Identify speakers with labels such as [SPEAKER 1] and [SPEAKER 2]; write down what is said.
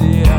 [SPEAKER 1] see